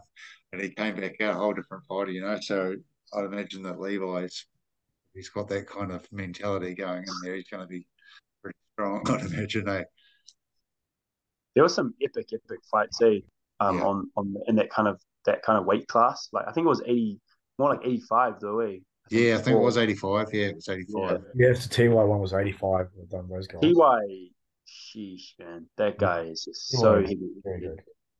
and he came back out a whole different fighter, you know. So I'd imagine that Levi's he's got that kind of mentality going in there. He's going to be pretty strong, [LAUGHS] I'd imagine, eh? There were some epic, epic fights, eh? Um, yeah. on on in that kind of that kind of weight class. Like I think it was eighty, more like eighty five though, eh? Yeah, I think it was 85. Yeah, it was 85. Yeah, yes, the TY one was 85. We've done those guys. TY, sheesh, man. That guy is just TY so heavy.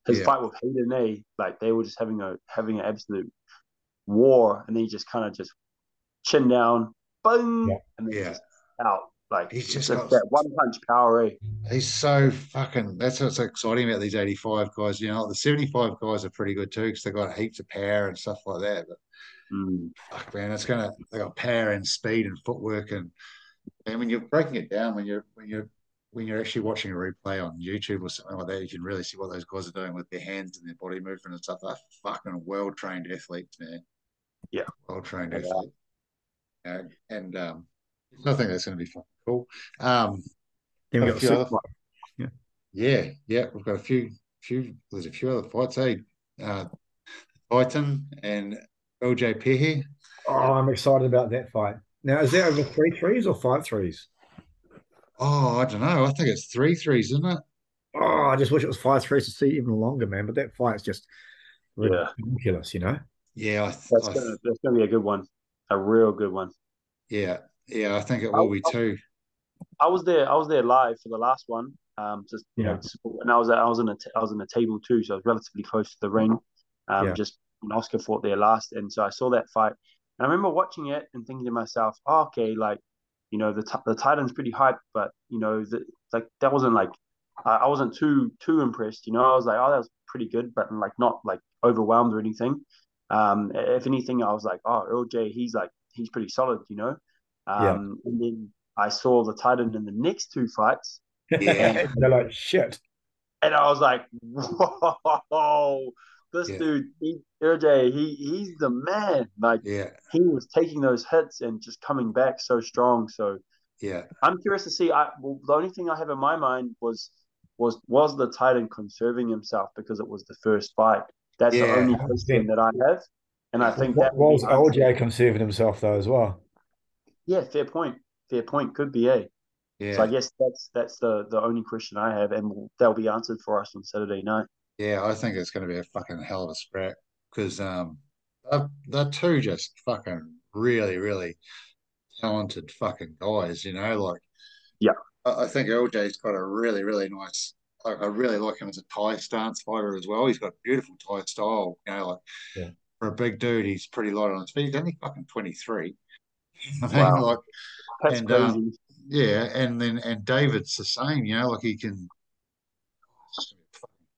His yeah. fight with Hayden A, like they were just having a having an absolute war, and then he just kind of just chin down, boom, yeah. and then yeah. just out. Like he's just got that one punch power. Eh? He's so fucking. That's what's exciting about these eighty-five guys. You know, the seventy-five guys are pretty good too because they got heaps of power and stuff like that. But Mm. Fuck, man, it's gonna they got power and speed and footwork and and when you're breaking it down, when you're when you're when you're actually watching a replay on YouTube or something like that, you can really see what those guys are doing with their hands and their body movement and stuff. They're fucking well trained athletes, man. Yeah, well trained yeah. athletes. Uh, and um, I think that's going to be fucking cool. Um, then we got, got a few other, yeah, yeah, yeah. We've got a few, few. There's a few other fights. Hey, uh, Titan and LJ Pehe. Oh, I'm excited about that fight. Now, is that over three threes or five threes? Oh, I don't know. I think it's three threes, isn't it? Oh, I just wish it was five threes to see even longer, man. But that fight's just ridiculous, you know? Yeah, I th- that's, gonna, that's gonna be a good one, a real good one. Yeah, yeah, I think it will I, be too. I was there. I was there live for the last one. Um, just you yeah. know, and I was I was in a t- I was in a table too, so I was relatively close to the ring. Um, yeah. just when Oscar fought there last, and so I saw that fight. And I remember watching it and thinking to myself, oh, okay, like you know the t- the Titan's pretty hyped, but you know the, like that wasn't like I, I wasn't too too impressed. You know, I was like, oh, that was pretty good, but like not like overwhelmed or anything. Um, if anything, I was like, oh, LJ, he's like he's pretty solid, you know. Um, yeah. and then I saw the Titan in the next two fights. Yeah, [LAUGHS] they're like shit. And I was like, whoa, this yeah. dude, he, RJ, he he's the man. Like, yeah, he was taking those hits and just coming back so strong. So, yeah, I'm curious to see. I well, the only thing I have in my mind was was was the Titan conserving himself because it was the first fight. That's yeah. the only question that I have, and I think that was LJ conserving himself though as well. Yeah, fair point. Fair point. Could be a. Yeah. So I guess that's that's the the only question I have, and they'll be answered for us on Saturday night. Yeah, I think it's going to be a fucking hell of a scrap because um, they're, they're two just fucking really, really talented fucking guys. You know, like yeah, I, I think LJ's got a really, really nice. Like, I really like him as a Thai stance fighter as well. He's got beautiful Thai style. You know, like yeah. for a big dude, he's pretty light on his feet. He's only fucking twenty three. [LAUGHS] I mean, wow. like, That's and, um, crazy. Um, yeah, and then and David's the same. You know, like he can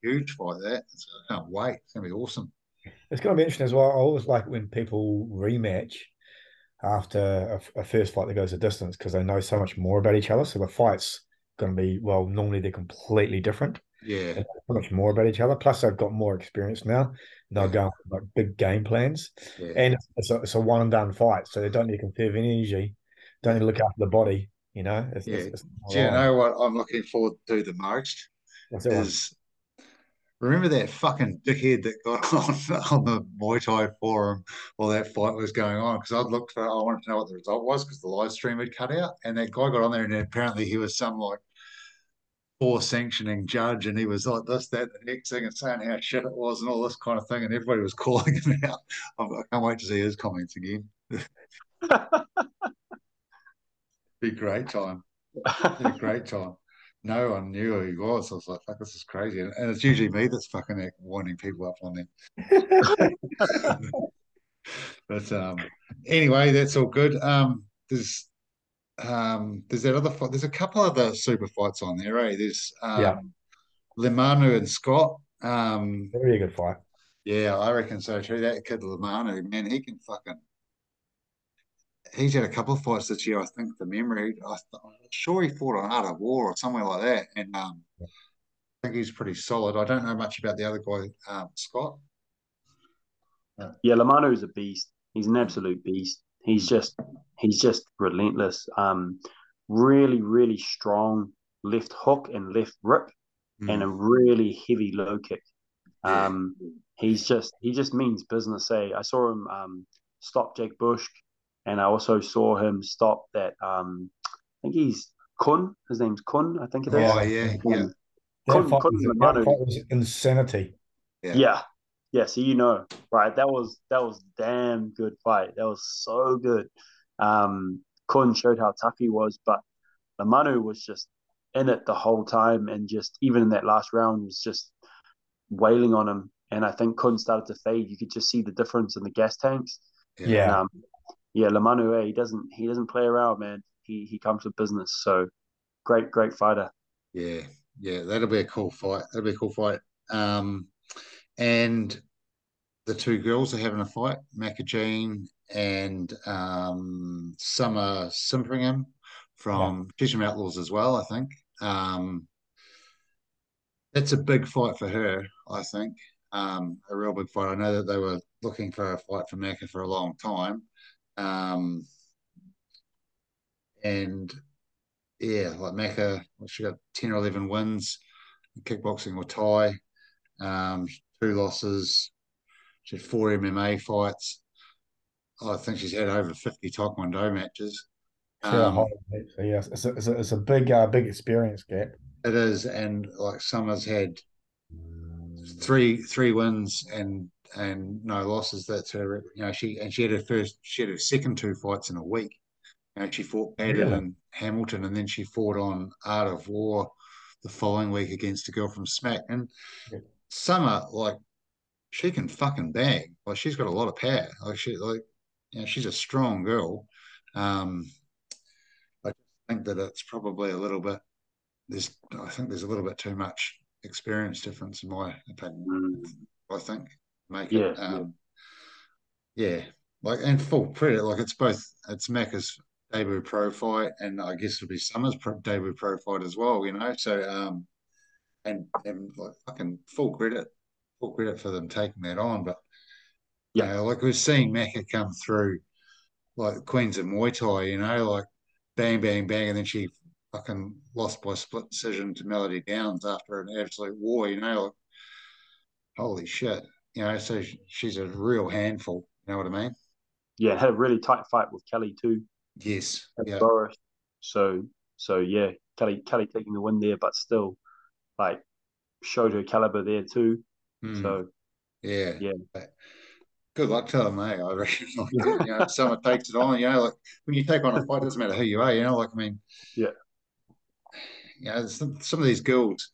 huge fight that. So I can't wait. It's going to be awesome. It's going to be interesting as well. I always like when people rematch after a, a first fight that goes a distance because they know so much more about each other. So the fight's going to be well. Normally they're completely different. Yeah, so much more about each other. Plus they've got more experience now. They're yeah. going like big game plans, yeah. and it's a, it's a one and done fight. So they don't need to conserve energy. Don't need to look after the body. You know. It's, yeah. It's, it's Do you know what I'm looking forward to the most? What's is Remember that fucking dickhead that got [LAUGHS] on on the Muay Thai forum while that fight was going on? Because I'd looked for, I wanted to know what the result was because the live stream had cut out, and that guy got on there, and apparently he was some like poor sanctioning judge, and he was like this, that, the next thing, and saying how shit it was, and all this kind of thing, and everybody was [LAUGHS] calling him out. I can't wait to see his comments again. [LAUGHS] Be a great time. A great time no one knew who he was. I was like, fuck, this is crazy. And, it's usually me that's fucking winding people up on them. [LAUGHS] but um, anyway, that's all good. Um, there's um, there's that other fight. There's a couple other super fights on there, eh? There's um, yeah. Limanu and Scott. Um, Very good fight. Yeah, I reckon so too. That kid Limanu, man, he can fucking. He's had a couple of fights this year. I think the memory. I, am sure he fought on Art of War or somewhere like that, and um, I think he's pretty solid. I don't know much about the other guy, um, Scott. Yeah, Limanu is a beast. He's an absolute beast. He's just he's just relentless. Um, really, really strong left hook and left rip, mm. and a really heavy low kick. Um, he's just he just means business. Eh? I saw him um, stop Jake Bush, and I also saw him stop that. Um, I think he's Kun. His name's Kun. I think it is. Oh yeah, yeah. Kun, Kun, Kun was insanity. Yeah. yeah. Yeah, so you know, right? That was that was damn good fight. That was so good. Um, Kun showed how tough he was, but the Manu was just in it the whole time, and just even in that last round was just wailing on him. And I think Kun started to fade. You could just see the difference in the gas tanks. Yeah, and, um, yeah. Limanu, eh, he doesn't he doesn't play around, man. He he comes with business. So great, great fighter. Yeah, yeah. That'll be a cool fight. That'll be a cool fight. Um, and the two girls are having a fight, Macca Jean and um, Summer Simpringham from yeah. Outlaws as well, I think. Um, that's a big fight for her, I think. Um, a real big fight. I know that they were looking for a fight for Macca for a long time. Um, and yeah, like Macca, she got 10 or 11 wins kickboxing or Thai, um, two losses. She had four MMA fights. I think she's had over 50 Taekwondo matches. Um, yeah, yes, it's a, it's a, it's a big uh, big experience gap. It is, and like Summers had three three wins and and no losses. That's her. You know, she and she had her first, she had her second two fights in a week. You know, she fought Baden yeah. and Hamilton, and then she fought on Art of War the following week against a girl from Smack. And yeah. Summer, like, she can fucking bang. Like, she's got a lot of power. Like, she, like, you know, she's a strong girl. Um, I think that it's probably a little bit. There's, I think there's a little bit too much experience difference in my opinion. Mm. I think make yeah, it. Um, yeah. yeah, like and full credit. Like it's both. It's Macca's debut pro fight, and I guess it'll be Summers pro, debut pro fight as well. You know, so um, and and like fucking full credit, full credit for them taking that on. But yeah, you know, like we're seeing Macca come through, like Queens of Muay Thai. You know, like bang, bang, bang, and then she fucking lost by split decision to Melody Downs after an absolute war. You know, like, holy shit. You know, so she's a real handful. You know what I mean? Yeah, had a really tight fight with Kelly too. Yes. Yeah. So so yeah, Kelly Kelly taking the win there, but still like showed her caliber there too. Mm. So yeah, yeah. Good luck to them, mate. I [LAUGHS] reckon. You [LAUGHS] know, someone takes it on. You know, like when you take on a fight, it doesn't matter who you are. You know, like I mean, yeah. You know, some, some of these girls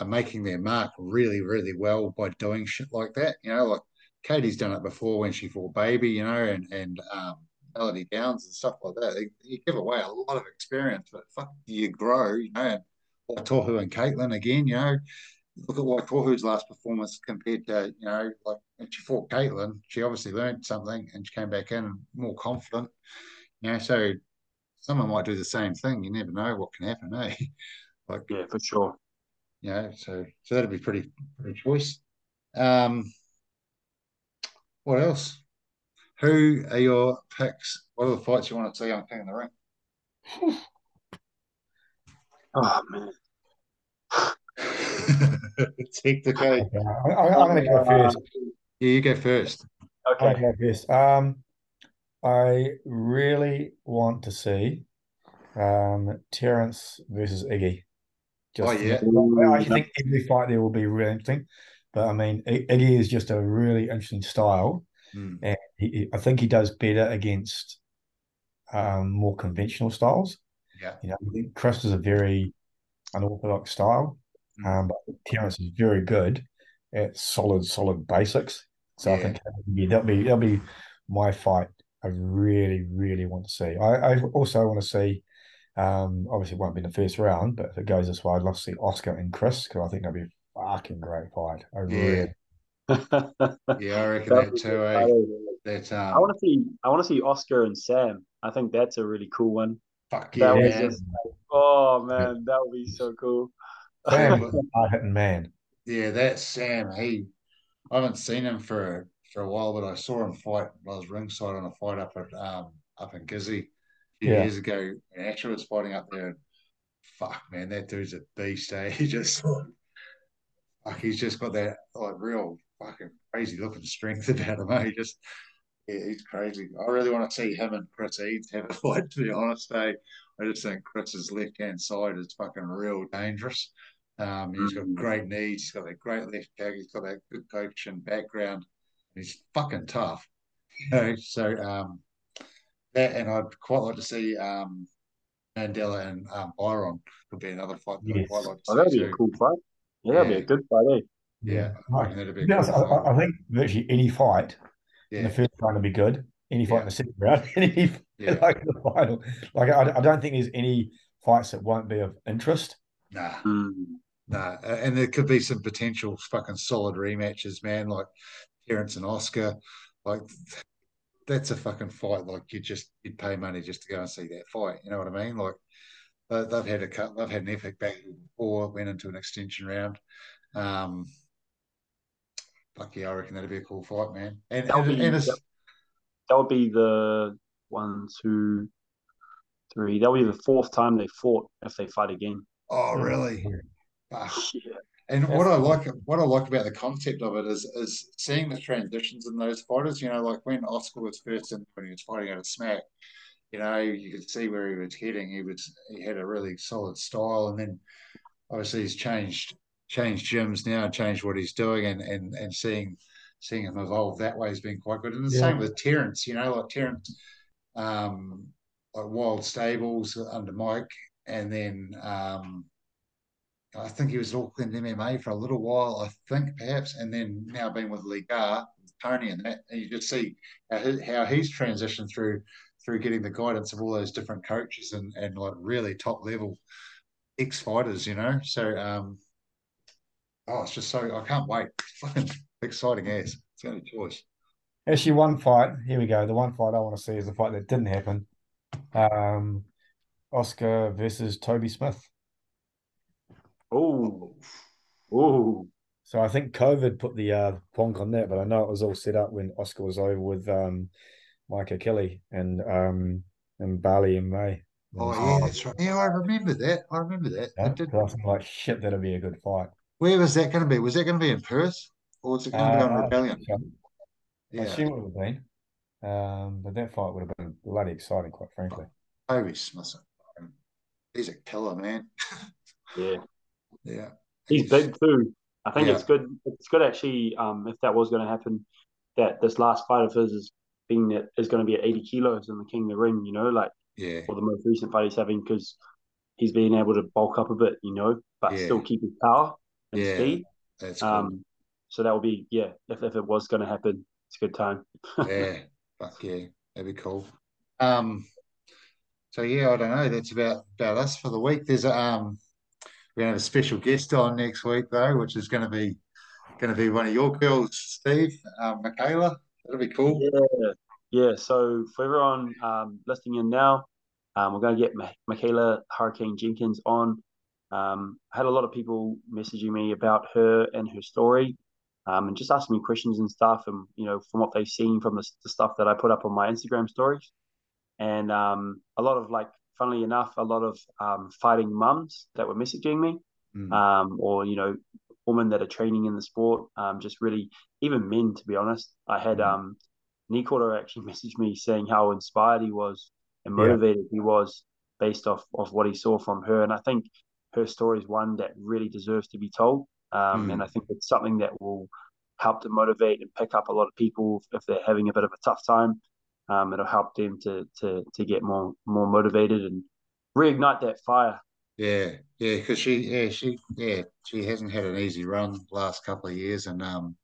are making their mark really, really well by doing shit like that. You know, like Katie's done it before when she fought Baby. You know, and and um, Melody Downs and stuff like that. You give away a lot of experience, but fuck, you grow, you know. And Tohu and Caitlin again, you know, look at what Tohu's last performance compared to, you know, like when she fought Caitlin, she obviously learned something and she came back in more confident. You know, so someone might do the same thing. You never know what can happen, eh? [LAUGHS] like yeah, for sure. Yeah, you know, so so that'd be pretty pretty choice. Um, what else? Who are your picks? What are the fights you want to see on King of the Ring? [LAUGHS] oh man. [LAUGHS] Take the cake. I'm, I'm going to go first. Yeah, you go first. Okay. I go first. Um, I really want to see um, Terence versus Iggy. Just, oh yeah. I think every fight there will be really interesting. But I mean, Iggy is just a really interesting style. Mm. And he, I think he does better against um, more conventional styles. Yeah. You know, I think Chris is a very unorthodox style, mm. um, but Terence is very good at solid, solid basics. So yeah. I think yeah, that'll be that'll be my fight. I really, really want to see. I, I also want to see Um, obviously, it won't be in the first round, but if it goes this way, I'd love to see Oscar and Chris because I think that'd be a fucking great fight. I yeah. Really... [LAUGHS] yeah, I reckon that too. Eh? That um... I want to see. I want to see Oscar and Sam. I think that's a really cool one. Fuck yeah, man. Just, oh man, that would be so cool. Sam, [LAUGHS] hard hitting man. Yeah, that's Sam. He, I haven't seen him for for a while, but I saw him fight. I was ringside on a fight up at um up in Gizzy a few yeah. years ago, and actually was fighting up there. And Fuck, man, that dude's a beast. Eh? [LAUGHS] He just like he's just got that like real fucking crazy looking strength [LAUGHS] about him. Eh? He just yeah, he's crazy. I really want to see him and Chris Eads have a [LAUGHS] fight. To be honest, eh? I just think Chris's left hand side is fucking real dangerous. Um, he's got mm. great knees. He's got that great left kick. He's got that good coaching background. He's fucking tough. You know, so um, that, and I'd quite like to see um, Mandella and um, Byron could be another fight. Yes. Like oh, that'd be too. a cool fight. Yeah, yeah, that'd be a good fight. Eh? Yeah, I, cool I, I, think virtually any fight yeah. in the first round would be good. Any fight yeah. in the second round, [LAUGHS] any yeah. [LAUGHS] like the final. Like I, I don't think there's any fights that won't be of interest. Nah. Mm. Nah. And there could be some potential fucking solid rematches, man, like Terence and Oscar. Like that's a fucking fight. Like you just you'd pay money just to go and see that fight. You know what I mean? Like they've had a cut. They've had an epic battle before. Went into an extension round. Um, fuck yeah, I reckon that'd be a cool fight, man. And, that would be, and that, that would be the one, two, three. That'll be the fourth time they fought if they fight again. Oh, really? Yeah. And what I like, what I like about the concept of it is, is seeing the transitions in those fighters. You know, like when Oscar was first in, when he was fighting out of Smack, you know, you could see where he was heading. He was, he had a really solid style, and then obviously he's changed, changed gyms now, changed what he's doing, and and and seeing, seeing him evolve that way has been quite good. And the yeah. same with Terence. You know, like Terence, um, like Wild Stables under Mike, and then um, I think he was Auckland MMA for a little while, I think perhaps, and then now being with Lee Ligar, Tony, and that, and you just see how, he, how he's transitioned through through getting the guidance of all those different coaches and and like really top level ex fighters, you know. So, um, oh, it's just so I can't wait. Fucking exciting as it's the only choice. Actually, one fight. Here we go. The one fight I want to see is the fight that didn't happen. Um, Oscar versus Toby Smith. Oh, oh. So I think COVID put the uh, plonk on that, but I know it was all set up when Oscar was over with um, Micah Kelly and um, and Bali in May. Oh yeah, that's right. Yeah, I remember that. I remember that. Yeah, I did. I was like, shit, that'll be a good fight. Where was that going to be? Was that going to be in Perth, or was it going to uh, be on uh, Rebellion? Yeah, I assume it would have been. Um, but that fight would have been bloody exciting, quite frankly. Toby Smith, he's a killer, man. [LAUGHS] yeah, yeah. He's big too. I think yeah. it's good. It's good actually. Um, if that was going to happen, that this last fight of his is being that is going to be at 80 kilos in the King of the Ring. You know, like yeah, for the most recent fight he's having because he's being able to bulk up a bit. You know, but yeah. still keep his power and yeah. speed. That's cool. Um, so that would be yeah. If if it was going to happen, it's a good time. [LAUGHS] yeah, fuck yeah, that'd be cool. Um, so yeah, I don't know. That's about about us for the week. There's a um we're going to have a special guest on next week, though, which is going to be going to be one of your girls, Steve, um, Michaela. That'll be cool. Yeah, yeah. So for everyone um, listening in now, um, we're going to get Michaela Hurricane Jenkins on. Um, I had a lot of people messaging me about her and her story, um, and just asking me questions and stuff, and you know, from what they've seen from the, the stuff that I put up on my Instagram stories, and um, a lot of like funnily enough, a lot of um, fighting mums that were messaging me, mm. um, or you know, women that are training in the sport. Um, just really, even men, to be honest. I had mm. um, Nick actually [LAUGHS] messaged me saying how inspired he was and motivated yeah. he was based off of what he saw from her, and I think her story is one that really deserves to be told. Um, mm. And I think it's something that will help to motivate and pick up a lot of people if they're having a bit of a tough time um, it'll help them to to to get more more motivated and reignite that fire. Yeah, yeah, because she, yeah, she, yeah, she hasn't had an easy run last couple of years, and um,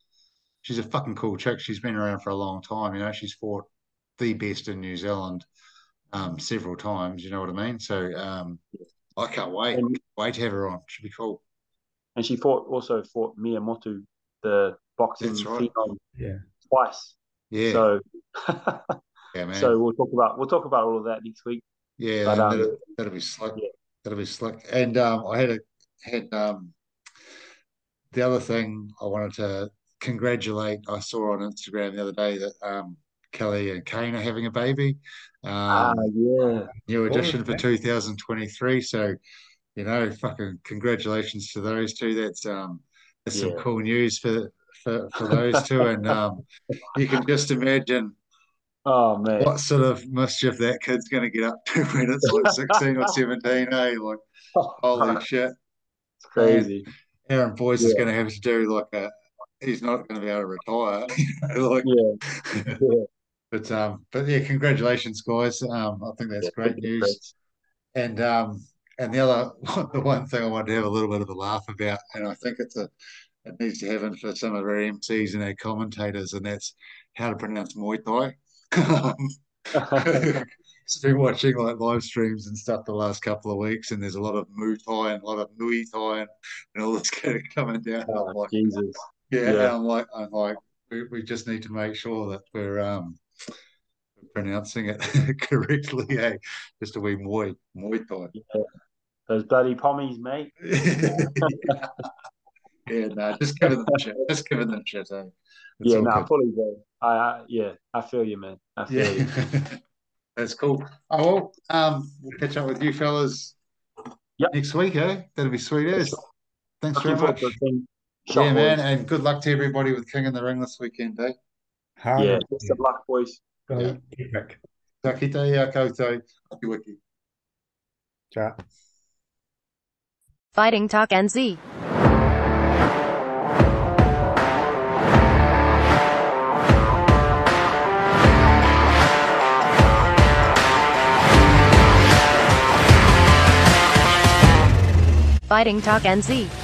she's a fucking cool chick. She's been around for a long time. You know, she's fought the best in New Zealand. um, several times. You know what I mean? So um, I can't wait. And, wait to have her on. Should be cool. And she fought also fought Miyamoto, the boxing right. yeah. twice. Yeah. So [LAUGHS] yeah. So we'll talk about we'll talk about all of that next week. Yeah, but, um, that'll, that'll, be slick. Yeah. That'll be slick. And um, I had a had um, the other thing I wanted to congratulate. I saw on Instagram the other day that um, Kelly and Kane are having a baby. Um, ah, yeah. New addition for 2023. So, you know, fucking congratulations to those two. That's um, that's yeah. some cool news for for, for those two. And um, you can just imagine Oh man, what sort of mischief that kid's going to get up to [LAUGHS] when it's like sixteen or seventeen? Eh? Like, [LAUGHS] holy shit, it's crazy. And Aaron Boyce yeah. is going to have to do like a. He's not going to be able to retire. [LAUGHS] You know, like, yeah. yeah. but um, but yeah, congratulations, guys. Um, I think that's yeah, great news. Great. And um, and the other, the one thing I wanted to have a little bit of a laugh about, and I think it's a, it needs to happen for some of our MCs and our commentators, and that's how to pronounce Muay Thai. [LAUGHS] [LAUGHS] I've been watching like live streams and stuff the last couple of weeks, and there's a lot of Muay Thai and a lot of Muay Thai and, and all this [LAUGHS] kind of coming down. Oh, I'm like, Jesus. Yeah, yeah. I'm like, I'm like, we, we just need to make sure that we're um pronouncing it correctly. Eh? Just a wee Muay Muay Thai. Yeah. Those bloody pommies, mate. Yeah, no, just giving them shit. Just giving them shit. Eh? It's yeah, no, nah, fully do. I, I, yeah, I feel you, man. I feel yeah. you. [LAUGHS] That's cool. Oh well, um, we'll catch up with you fellas yep. next week, eh? That'll be sweet as. Thanks very much. Yeah, man, and good luck to everybody with King in the Ring this weekend, eh? Hard. Yeah, best of luck, boys. Yeah. Ka kite ia koutou. Ati wiki. Ciao. Fighting Talk NZ. Fighting Talk NZ.